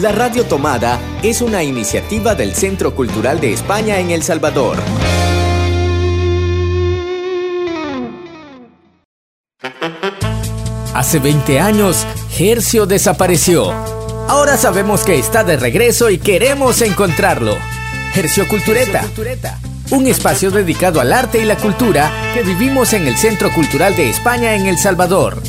La Radio Tomada es una iniciativa del Centro Cultural de España en El Salvador. Hace 20 años, Hercio desapareció. Ahora sabemos que está de regreso y queremos encontrarlo. Hercio Cultureta. Un espacio dedicado al arte y la cultura que vivimos en el Centro Cultural de España en El Salvador.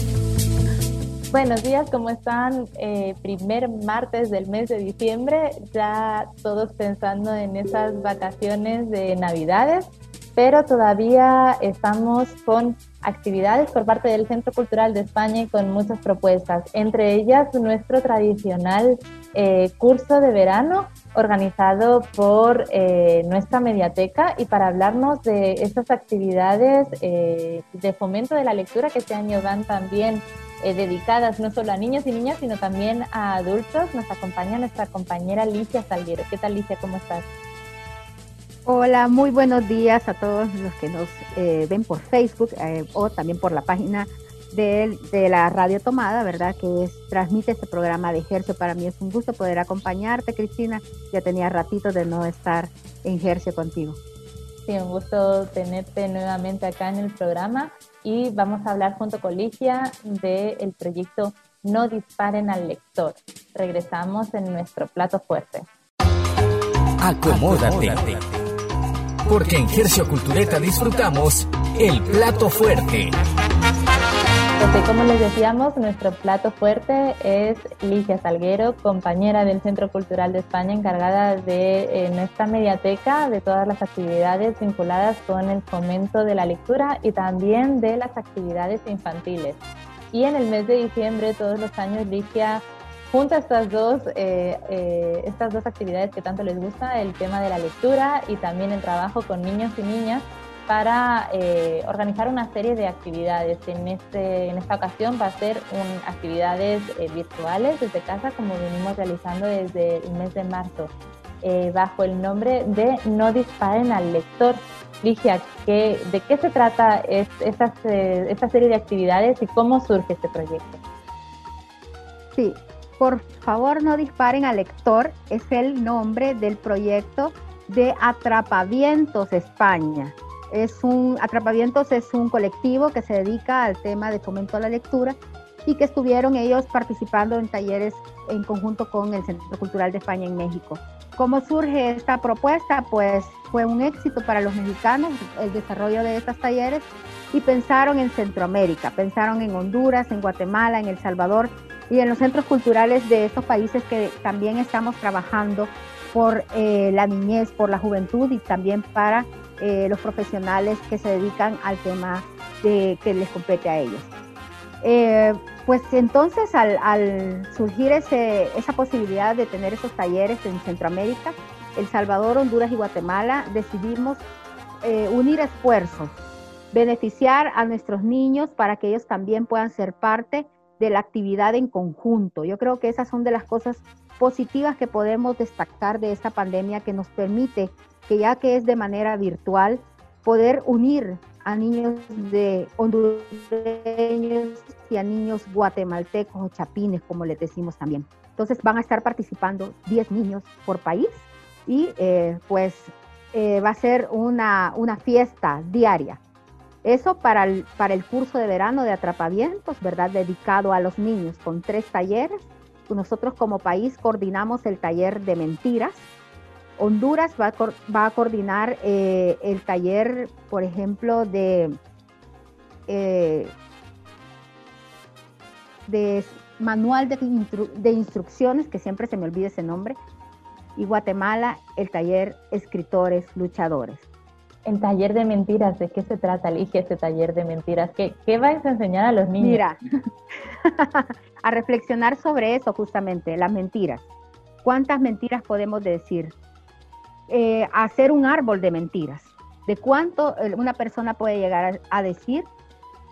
Buenos días, ¿cómo están? Eh, primer martes del mes de diciembre, ya todos pensando en esas vacaciones de Navidades, pero todavía estamos con actividades por parte del Centro Cultural de España y con muchas propuestas, entre ellas nuestro tradicional eh, curso de verano organizado por eh, nuestra mediateca y para hablarnos de estas actividades de fomento de la lectura que este año van también eh, dedicadas no solo a niños y niñas, sino también a adultos. Nos acompaña nuestra compañera Alicia Salguero. ¿Qué tal, Alicia? ¿Cómo estás? Hola, muy buenos días a todos los que nos eh, ven por Facebook eh, o también por la página de, de, la Radio Tomada, ¿verdad? Que es, transmite este programa de Ejercio. Para mí es un gusto poder acompañarte, Cristina. Ya tenía ratito de no estar en Ejercio contigo. Sí, un gusto tenerte nuevamente acá en el programa y vamos a hablar junto con Ligia del proyecto No disparen al lector. Regresamos en nuestro plato fuerte. Acomódate. Porque en Gercio Cultureta disfrutamos el plato fuerte. Pues como les decíamos, nuestro plato fuerte es Ligia Salguero, compañera del Centro Cultural de España, encargada de eh, nuestra mediateca, de todas las actividades vinculadas con el fomento de la lectura y también de las actividades infantiles. Y en el mes de diciembre, todos los años, Ligia junta estas dos, eh, eh, estas dos actividades que tanto les gusta, el tema de la lectura y también el trabajo con niños y niñas para eh, organizar una serie de actividades. En, este, esta ocasión va a ser actividades eh, virtuales desde casa, como venimos realizando desde el mes de marzo, eh, bajo el nombre de No disparen al lector. Ligia, ¿de qué se trata esta serie de actividades y cómo surge este proyecto? Sí, por favor no disparen al lector es el nombre del proyecto de Atrapavientos España es un, Atrapavientos es un colectivo que se dedica al tema de fomento a la lectura y que estuvieron ellos participando en talleres en conjunto con el Centro Cultural de España en México. ¿Cómo surge esta propuesta? Pues fue un éxito para los mexicanos el desarrollo de estos talleres y pensaron en Centroamérica, pensaron en Honduras, en Guatemala, en El Salvador y en los centros culturales de estos países que también estamos trabajando por eh, la niñez, por la juventud y también para eh, los profesionales que se dedican al tema de, que les compete a ellos. Eh, pues entonces al, surgir esa posibilidad de tener esos talleres en Centroamérica, El Salvador, Honduras y Guatemala, decidimos unir esfuerzos, beneficiar a nuestros niños para que ellos también puedan ser parte de la actividad en conjunto. Yo creo que esas son de las cosas positivas que podemos destacar de esta pandemia que nos permite, que ya que es de manera virtual, poder unir a niños de hondureños y a niños guatemaltecos o chapines, como les decimos también. Entonces van a estar participando 10 niños por país y eh, pues eh, va a ser una, una fiesta diaria. Eso para el, para el curso de verano de atrapavientos, ¿verdad? Dedicado a los niños con tres talleres nosotros como país coordinamos el taller de mentiras. Honduras va a, coordinar eh, el taller, por ejemplo, de, eh, de manual de, instrucciones, que siempre se me olvida ese nombre, y Guatemala el taller escritores luchadores. El taller de mentiras, ¿de qué se trata, Ligia, este taller de mentiras? ¿Qué, qué vais a enseñar a los niños? Mira, a reflexionar sobre eso justamente, las mentiras. ¿Cuántas mentiras podemos decir? Eh, hacer un árbol de mentiras. ¿De cuánto eh, una persona puede llegar a, decir?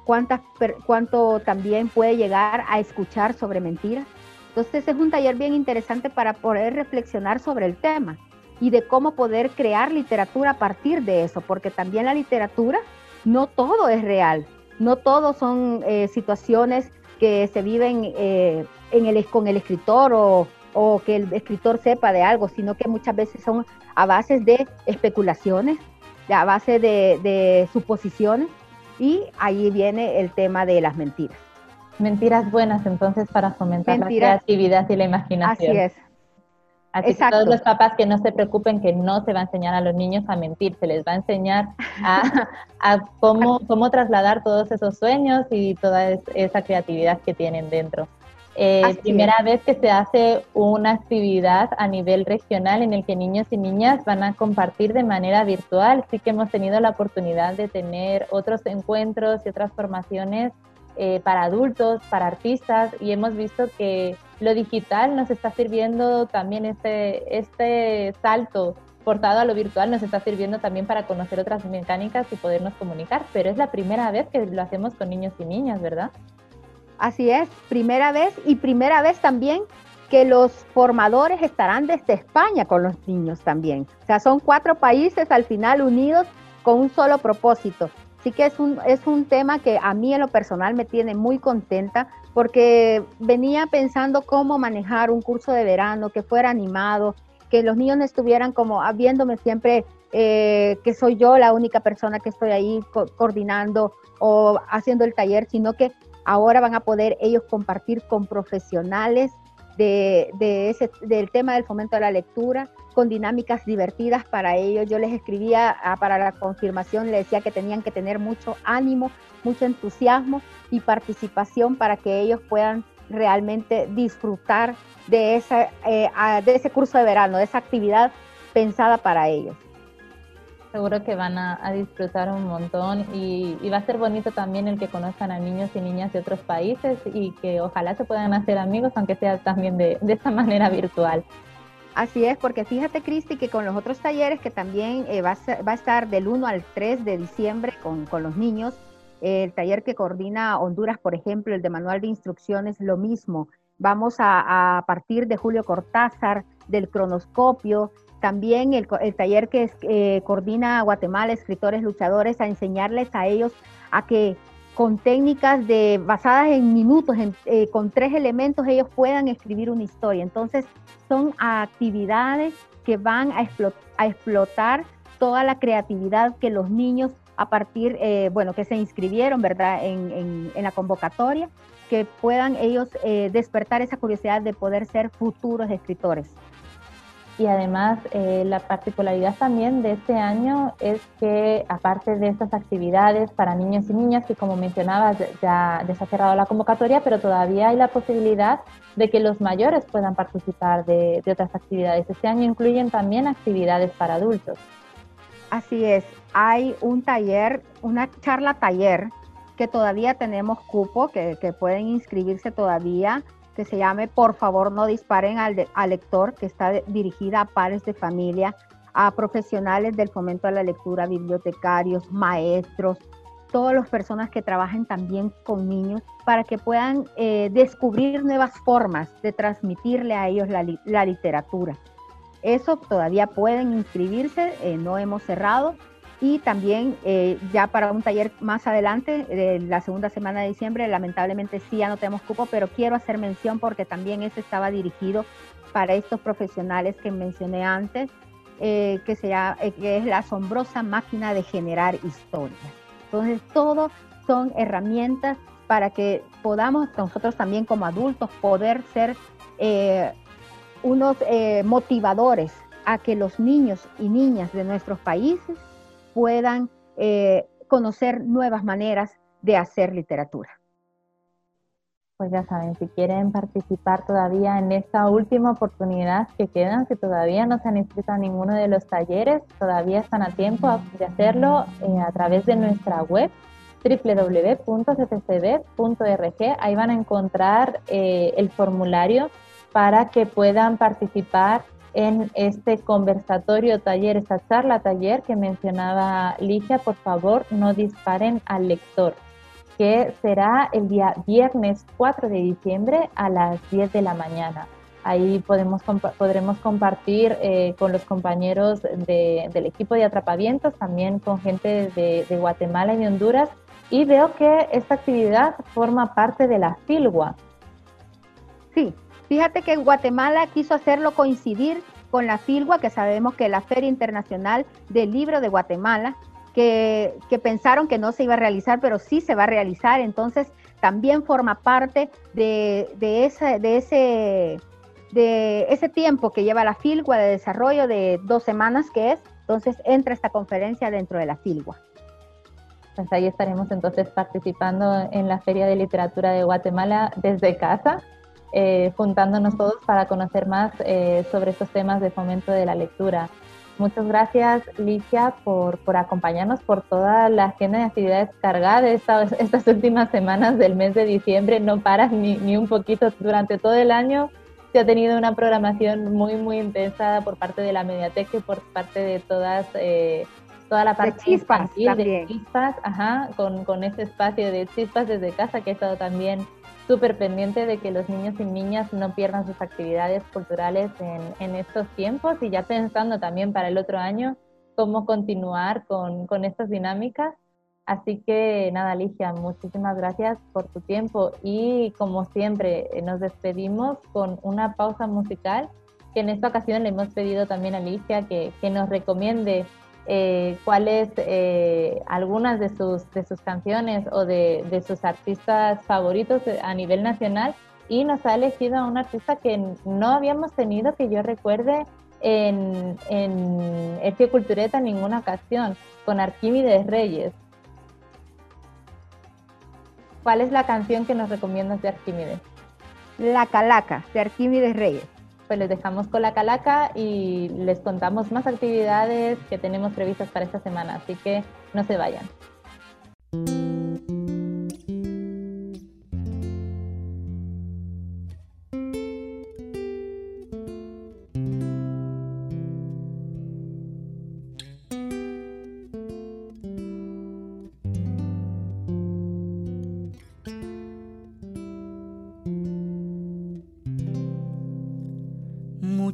¿Cuántas, ¿Cuánto también puede llegar a escuchar sobre mentiras? Entonces es un taller bien interesante para poder reflexionar sobre el tema y de cómo poder crear literatura a partir de eso, porque también la literatura no todo es real, no todo son eh, situaciones que se viven eh, en el, con el escritor o, o que el escritor sepa de algo, sino que muchas veces son a base de especulaciones, a base de, suposiciones, y ahí viene el tema de las mentiras. Mentiras buenas entonces para fomentar la creatividad y la imaginación. Así es. Así que todos los papás que no se preocupen que no se va a enseñar a los niños a mentir, se les va a enseñar a, cómo, cómo trasladar todos esos sueños y toda esa creatividad que tienen dentro. Eh, primera vez que se hace una actividad a nivel regional en el que niños y niñas van a compartir de manera virtual. Sí que hemos tenido la oportunidad de tener otros encuentros y otras formaciones eh, para adultos, para artistas, y hemos visto que lo digital nos está sirviendo también este, este salto portado a lo virtual nos está sirviendo también para conocer otras mecánicas y podernos comunicar, pero es la primera vez que lo hacemos con niños y niñas, ¿verdad? Así es, primera vez y primera vez también que los formadores estarán desde España con los niños también. O sea, son cuatro países al final unidos con un solo propósito. Así que es un, es un tema que a mí en lo personal me tiene muy contenta porque venía pensando cómo manejar un curso de verano que fuera animado, que los niños estuvieran como viéndome siempre eh, que soy yo la única persona que estoy ahí coordinando o haciendo el taller, sino que ahora van a poder ellos compartir con profesionales de, ese, del tema del fomento de la lectura, con dinámicas divertidas para ellos. Yo les escribía ah, para la confirmación, les decía que tenían que tener mucho ánimo, mucho entusiasmo y participación para que ellos puedan realmente disfrutar de, esa, eh, de ese curso de verano, de esa actividad pensada para ellos. Seguro que van a, disfrutar un montón y, va a ser bonito también el que conozcan a niños y niñas de otros países y que ojalá se puedan hacer amigos, aunque sea también de, de esta manera virtual. Así es, porque fíjate, Cristi, que con los otros talleres que también eh, va, a, estar del 1 al 3 de diciembre con, con los niños, el taller que coordina Honduras, por ejemplo, el de manual de instrucciones, lo mismo. Vamos a, a partir de Julio Cortázar, del cronoscopio, también el, taller que eh, coordina Guatemala, escritores luchadores, a enseñarles a ellos a que con técnicas de, basadas en minutos, eh, con tres elementos, ellos puedan escribir una historia. Entonces, son actividades que van a, explotar toda la creatividad que los niños a partir, eh, bueno, que se inscribieron, ¿verdad?, en, la convocatoria, que puedan ellos despertar esa curiosidad de poder ser futuros escritores. Y además, eh, la particularidad también de este año es que, aparte de estas actividades para niños y niñas, que como mencionabas, ya, se ha cerrado la convocatoria, pero todavía hay la posibilidad de que los mayores puedan participar de, de otras actividades. Este año incluyen también actividades para adultos. Así es, hay un taller, una charla taller que todavía tenemos cupo, que, que pueden inscribirse todavía que se llame Por favor no disparen al, lector, que está dirigida a padres de familia, a profesionales del fomento a la lectura, bibliotecarios, maestros, todas las personas que trabajen también con niños para que puedan eh, descubrir nuevas formas de transmitirle a ellos la, literatura. Eso todavía pueden inscribirse, eh, no hemos cerrado, y también eh, ya para un taller más adelante, de la segunda semana de diciembre, lamentablemente sí ya no tenemos cupo, pero quiero hacer mención porque también ese estaba dirigido para estos profesionales que mencioné antes, eh, que, sea, eh, que es la asombrosa máquina de generar historias. Entonces, todo son herramientas para que podamos nosotros también como adultos poder ser unos motivadores a que los niños y niñas de nuestros países puedan eh, conocer nuevas maneras de hacer literatura. Pues ya saben, si quieren participar todavía en esta última oportunidad que quedan, si todavía no se han inscrito a ninguno de los talleres, todavía están a tiempo de hacerlo eh, a través de nuestra web www.ctcb.org. Ahí van a encontrar eh, el formulario para que puedan participar en este conversatorio taller, esta charla taller que mencionaba Ligia, por favor no disparen al lector, que será el día viernes 4 de diciembre a las 10 de la mañana. Ahí podemos, podremos compartir eh, con los compañeros del equipo de atrapavientos, también con gente de, de Guatemala y de Honduras. Y veo que esta actividad forma parte de la FILGUA. Sí, Fíjate que Guatemala quiso hacerlo coincidir con la FILGUA, que sabemos que es la Feria Internacional del Libro de Guatemala, que, pensaron que no se iba a realizar, pero sí se va a realizar. Entonces, también forma parte de, ese, de, ese, de ese tiempo que lleva la FILGUA de desarrollo de dos semanas que es. Entonces, entra esta conferencia dentro de la FILGUA. Pues ahí estaremos entonces participando en la Feria de Literatura de Guatemala desde casa, eh, juntándonos todos para conocer más eh, sobre estos temas de fomento de la lectura. Muchas gracias, Licia, por, por acompañarnos por toda la agenda de actividades cargada estas, estas últimas semanas del mes de diciembre. No paras ni, ni un poquito durante todo el año. Se ha tenido una programación muy, muy intensa por parte de la Mediateca y por parte de todas eh, toda la parte de chispas, de chispas ajá, con, con este espacio de chispas desde casa que he estado también súper pendiente de que los niños y niñas no pierdan sus actividades culturales en, estos tiempos y ya pensando también para el otro año cómo continuar con, con estas dinámicas. Así que nada, Alicia, muchísimas gracias por tu tiempo y como siempre nos despedimos con una pausa musical que en esta ocasión le hemos pedido también a Alicia que nos recomiende eh, cuáles eh, algunas de sus, de sus canciones o de, de, sus artistas favoritos a nivel nacional y nos ha elegido a un artista que no habíamos tenido, que yo recuerde, en, en Ercio Cultureta en ninguna ocasión, con Arquímedes Reyes. ¿Cuál es la canción que nos recomiendas de Arquímedes? La Calaca, de Arquímedes Reyes pues les dejamos con la calaca y les contamos más actividades que tenemos previstas para esta semana, así que no se vayan.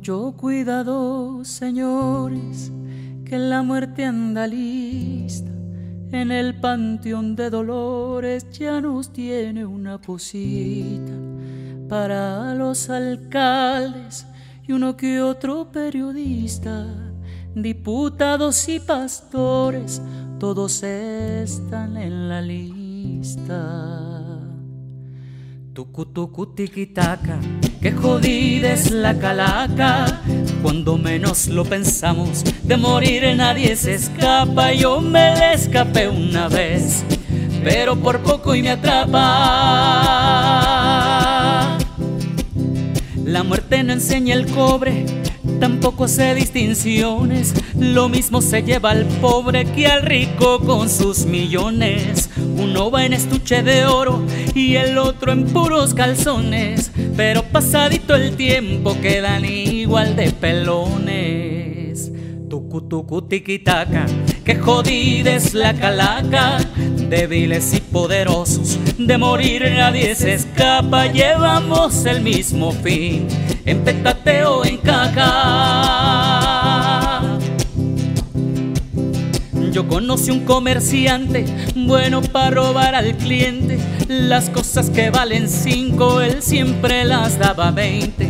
Mucho cuidado, señores, que la muerte anda lista. En el panteón de dolores ya nos tiene una posita para los alcaldes y uno que otro periodista, diputados y pastores, todos están en la lista. Tucu tucu tiquitaca, que jodida es la calaca. Cuando menos lo pensamos, de morir nadie se escapa. Yo me le escapé una vez, pero por poco y me atrapa. La muerte no enseña el cobre, tampoco hace distinciones. Lo mismo se lleva al pobre que al rico con sus millones. Uno va en estuche de oro y el otro en puros calzones. Pero pasadito el tiempo quedan igual de pelones. Tucu tucu tiquitaca, que jodida es la calaca. Débiles y poderosos, de morir nadie se escapa. Llevamos el mismo fin, en petateo en caca. Yo conocí un comerciante bueno para robar al cliente. Las cosas que valen cinco, él siempre las daba veinte.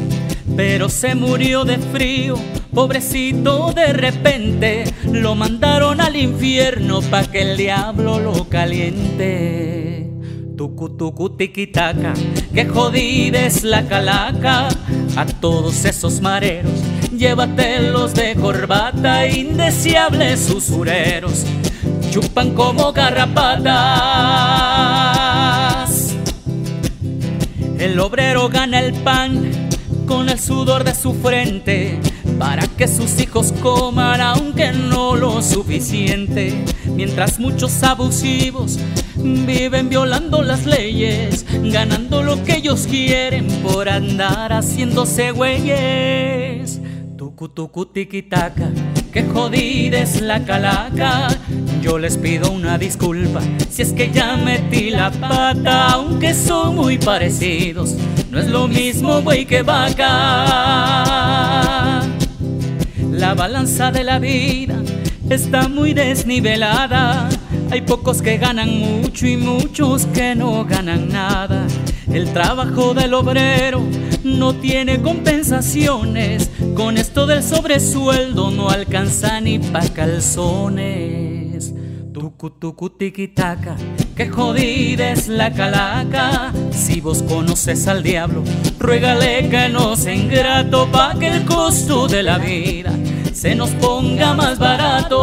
Pero se murió de frío, pobrecito de repente. Lo mandaron al infierno pa' que el diablo lo caliente. Tucu tucu tiquitaca, que jodida es la calaca. A todos esos mareros, llévatelos de corbata, indeseables usureros, chupan como garrapatas. El obrero gana el pan con el sudor de su frente para que sus hijos coman aunque no lo suficiente, mientras muchos abusivos viven violando las leyes, ganando lo que ellos quieren por andar haciéndose güeyes. Tucu tucu tiquitaca, que jodida es la calaca. Yo les pido una disculpa si es que ya metí la pata, aunque son muy parecidos. No es lo mismo güey que vaca. La balanza de la vida está muy desnivelada. Hay pocos que ganan mucho y muchos que no ganan nada. El trabajo del obrero no tiene compensaciones. Con esto del sobresueldo no alcanza ni pa' calzones. Tucu tucu tiquitaca, que jodida es la calaca. Si vos conoces al diablo, ruégale que no sea ingrato pa' que el costo de la vida se nos ponga más barato.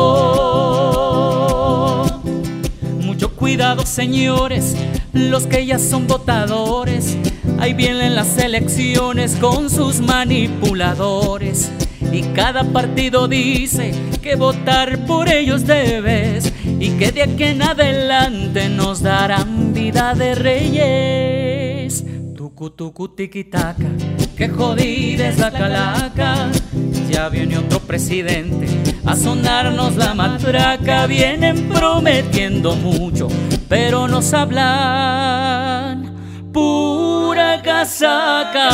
Mucho cuidado, señores, los que ya son votadores. Ahí vienen las elecciones con sus manipuladores. Y cada partido dice que votar por ellos debes y que de aquí en adelante nos darán vida de reyes. Tucu tucu tiquitaca, que jodida es la calaca. Ya viene otro presidente a sonarnos la matraca. Vienen prometiendo mucho, pero nos hablan pura casaca.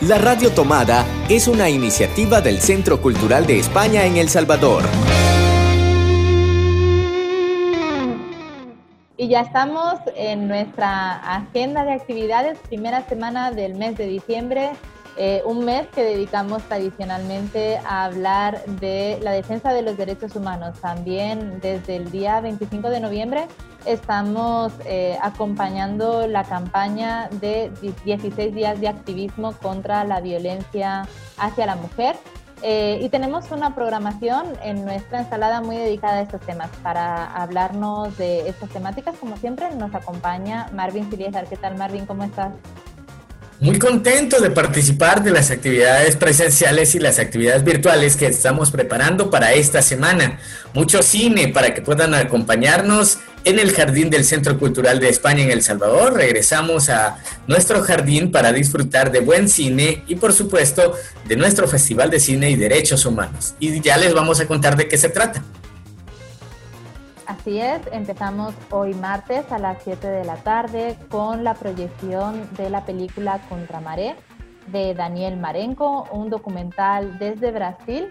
La Radio Tomada es una iniciativa del Centro Cultural de España en El Salvador. Y ya estamos en nuestra agenda de actividades, primera semana del mes de diciembre, eh, un mes que dedicamos tradicionalmente a hablar de la defensa de los derechos humanos. También desde el día 25 de noviembre estamos eh, acompañando la campaña de 16 días de activismo contra la violencia hacia la mujer. Eh, y tenemos una programación en nuestra ensalada muy dedicada a estos temas. Para hablarnos de estas temáticas, como siempre, nos acompaña Marvin Siliesar. ¿Qué tal, Marvin? ¿Cómo estás? Muy contento de participar de las actividades presenciales y las actividades virtuales que estamos preparando para esta semana. Mucho cine para que puedan acompañarnos en el jardín del Centro Cultural de España en El Salvador. Regresamos a nuestro jardín para disfrutar de buen cine y por supuesto de nuestro Festival de Cine y Derechos Humanos. Y ya les vamos a contar de qué se trata. Así es, empezamos hoy martes a las 7 de la tarde con la proyección de la película Contramaré de Daniel Marenco, un documental desde Brasil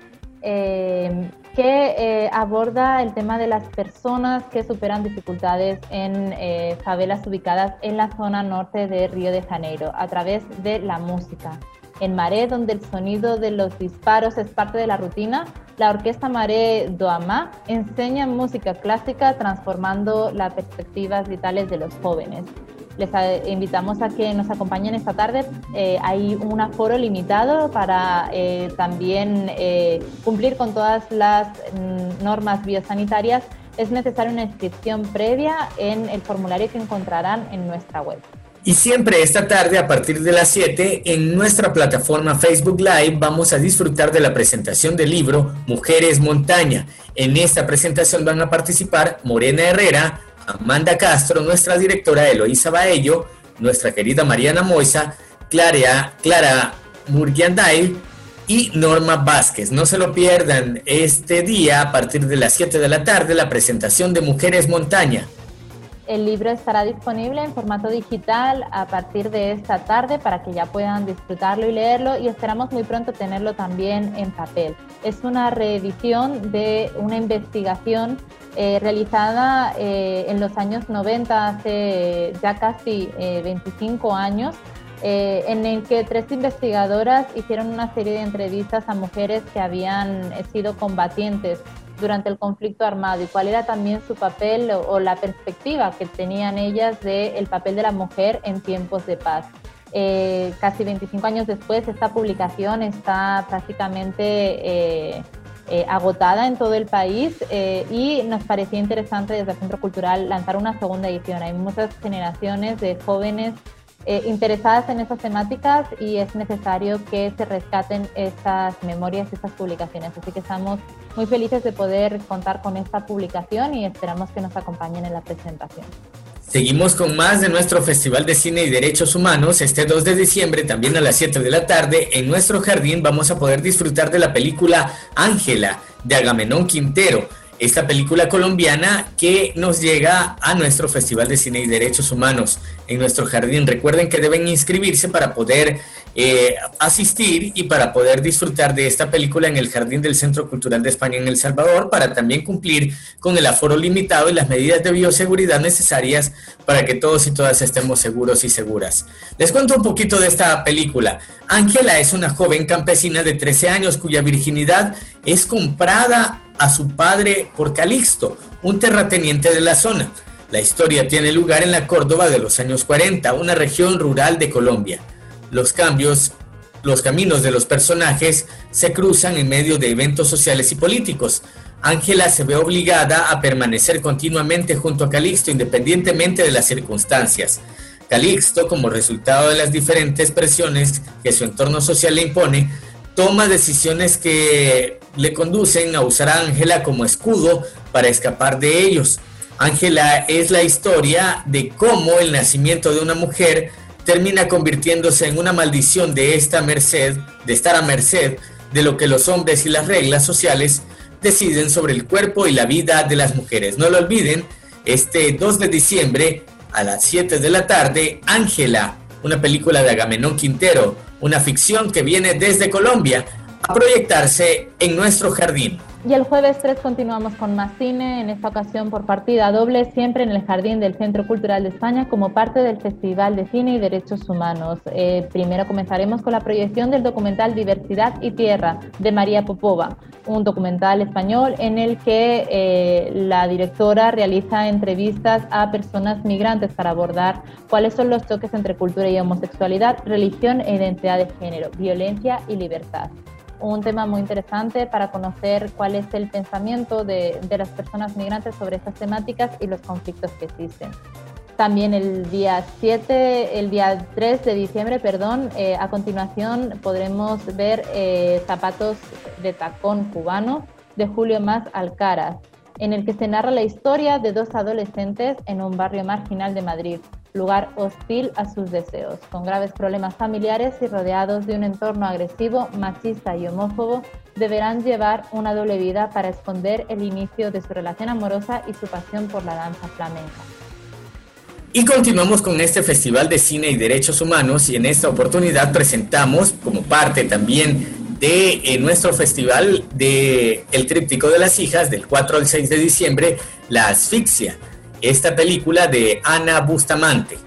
eh, que eh, aborda el tema de las personas que superan dificultades en eh, favelas ubicadas en la zona norte de Río de Janeiro a través de la música. En Maré, donde el sonido de los disparos es parte de la rutina, la orquesta Maré Doamá enseña música clásica transformando las perspectivas vitales de los jóvenes. Les invitamos a que nos acompañen esta tarde. Eh, hay un aforo limitado para eh, también eh, cumplir con todas las mm, normas biosanitarias. Es necesaria una inscripción previa en el formulario que encontrarán en nuestra web. Y siempre esta tarde a partir de las 7 en nuestra plataforma Facebook Live vamos a disfrutar de la presentación del libro Mujeres Montaña. En esta presentación van a participar Morena Herrera, Amanda Castro, nuestra directora Eloísa Baello, nuestra querida Mariana Moisa, Clara, Clara Murgianday y Norma Vázquez. No se lo pierdan este día a partir de las 7 de la tarde la presentación de Mujeres Montaña. El libro estará disponible en formato digital a partir de esta tarde para que ya puedan disfrutarlo y leerlo y esperamos muy pronto tenerlo también en papel. Es una reedición de una investigación eh, realizada eh, en los años 90, hace ya casi 25 eh, años, en el que tres investigadoras hicieron una serie de entrevistas a mujeres que habían sido combatientes durante el conflicto armado y cuál era también su papel o, la perspectiva que tenían ellas del papel de la mujer en tiempos de paz. Eh, casi 25 años después, esta publicación está prácticamente eh, eh, agotada en todo el país y nos parecía interesante desde el Centro Cultural lanzar una segunda edición. Hay muchas generaciones de jóvenes eh, interesadas en esas temáticas y es necesario que se rescaten estas memorias, estas publicaciones. Así que estamos muy felices de poder contar con esta publicación y esperamos que nos acompañen en la presentación. Seguimos con más de nuestro Festival de Cine y Derechos Humanos. Este 2 de diciembre, también a las 7 de la tarde, en nuestro jardín vamos a poder disfrutar de la película Ángela de Agamenón Quintero esta película colombiana que nos llega a nuestro Festival de Cine y Derechos Humanos en nuestro jardín. Recuerden que deben inscribirse para poder eh, asistir y para poder disfrutar de esta película en el Jardín del Centro Cultural de España en El Salvador, para también cumplir con el aforo limitado y las medidas de bioseguridad necesarias para que todos y todas estemos seguros y seguras. Les cuento un poquito de esta película. Ángela es una joven campesina de 13 años cuya virginidad es comprada a su padre por Calixto, un terrateniente de la zona. La historia tiene lugar en la Córdoba de los años 40, una región rural de Colombia. Los cambios, los caminos de los personajes se cruzan en medio de eventos sociales y políticos. Ángela se ve obligada a permanecer continuamente junto a Calixto independientemente de las circunstancias. Calixto, como resultado de las diferentes presiones que su entorno social le impone, toma decisiones que le conducen a usar a Ángela como escudo para escapar de ellos. Ángela es la historia de cómo el nacimiento de una mujer termina convirtiéndose en una maldición de esta merced, de estar a merced de lo que los hombres y las reglas sociales deciden sobre el cuerpo y la vida de las mujeres. No lo olviden, este 2 de diciembre a las 7 de la tarde, Ángela, una película de Agamenón Quintero, una ficción que viene desde Colombia a proyectarse en nuestro jardín. Y el jueves 3 continuamos con más cine, en esta ocasión por partida doble, siempre en el Jardín del Centro Cultural de España como parte del Festival de Cine y Derechos Humanos. Eh, primero comenzaremos con la proyección del documental Diversidad y Tierra de María Popova, un documental español en el que eh, la directora realiza entrevistas a personas migrantes para abordar cuáles son los choques entre cultura y homosexualidad, religión e identidad de género, violencia y libertad un tema muy interesante para conocer cuál es el pensamiento de, las personas migrantes sobre estas temáticas y los conflictos que existen. También el día 7, el día 3 de diciembre, perdón, eh, a continuación podremos ver eh, Zapatos de Tacón Cubano de Julio Más Alcaraz, en el que se narra la historia de dos adolescentes en un barrio marginal de Madrid, lugar hostil a sus deseos, con graves problemas familiares y rodeados de un entorno agresivo, machista y homófobo, deberán llevar una doble vida para esconder el inicio de su relación amorosa y su pasión por la danza flamenca. Y continuamos con este Festival de Cine y Derechos Humanos y en esta oportunidad presentamos como parte también de eh, nuestro festival de El Tríptico de las Hijas del 4 al 6 de diciembre, La Asfixia, esta película de Ana Bustamante.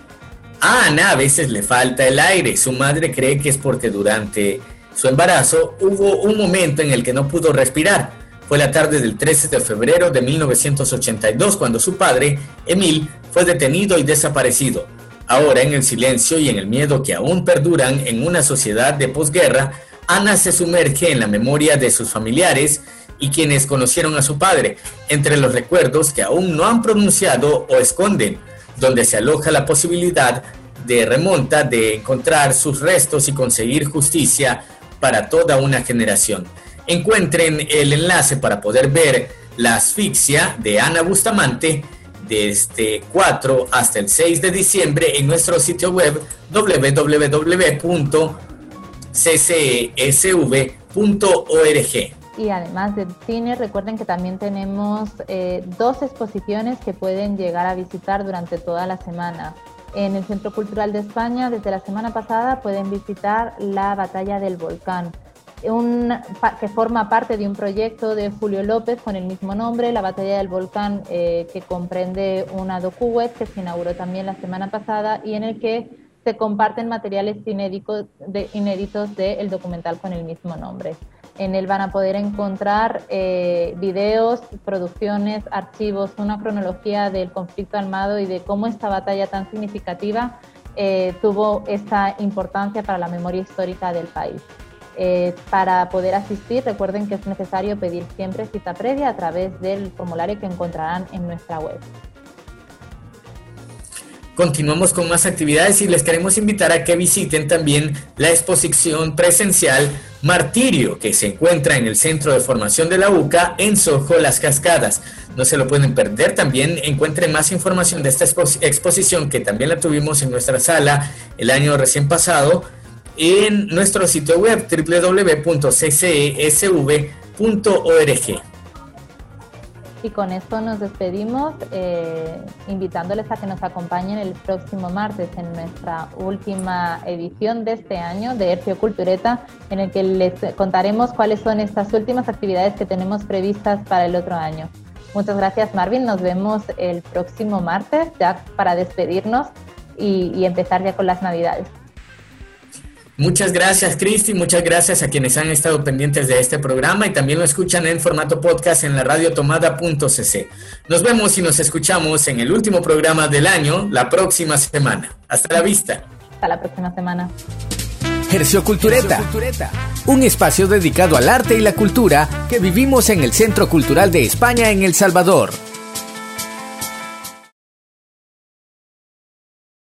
A Ana a veces le falta el aire, su madre cree que es porque durante su embarazo hubo un momento en el que no pudo respirar. Fue la tarde del 13 de febrero de 1982 cuando su padre, Emil, fue detenido y desaparecido. Ahora, en el silencio y en el miedo que aún perduran en una sociedad de posguerra, Ana se sumerge en la memoria de sus familiares y quienes conocieron a su padre, entre los recuerdos que aún no han pronunciado o esconden, donde se aloja la posibilidad de remonta de encontrar sus restos y conseguir justicia para toda una generación. Encuentren el enlace para poder ver La asfixia de Ana Bustamante desde 4 hasta el 6 de diciembre en nuestro sitio web www.ccesv.org. Y además del cine, recuerden que también tenemos eh, dos exposiciones que pueden llegar a visitar durante toda la semana. En el Centro Cultural de España, desde la semana pasada, pueden visitar la Batalla del Volcán, que forma parte de un proyecto de Julio López con el mismo nombre, la Batalla del Volcán, eh, que comprende una docu-web que se inauguró también la semana pasada y en el que se comparten materiales inéditos del de, documental con el mismo nombre. En él van a poder encontrar eh, videos, producciones, archivos, una cronología del conflicto armado y de cómo esta batalla tan significativa eh, tuvo esta importancia para la memoria histórica del país. Eh, para poder asistir, recuerden que es necesario pedir siempre cita previa a través del formulario que encontrarán en nuestra web. Continuamos con más actividades y les queremos invitar a que visiten también la exposición presencial Martirio, que se encuentra en el Centro de Formación de la UCA en Sojo Las Cascadas. No se lo pueden perder. También encuentren más información de esta exposición que también la tuvimos en nuestra sala el año recién pasado en nuestro sitio web www.ccesv.org. Y con esto nos despedimos, eh, invitándoles a que nos acompañen el próximo martes en nuestra última edición de este año de Hercio Cultureta, en el que les contaremos cuáles son estas últimas actividades que tenemos previstas para el otro año. Muchas gracias Marvin, nos vemos el próximo martes ya para despedirnos y, y empezar ya con las navidades. Muchas gracias, Cristi. Muchas gracias a quienes han estado pendientes de este programa y también lo escuchan en formato podcast en la radiotomada.cc. Nos vemos y nos escuchamos en el último programa del año la próxima semana. Hasta la vista. Hasta la próxima semana. Hercio Cultureta, un espacio dedicado al arte y la cultura que vivimos en el Centro Cultural de España en El Salvador.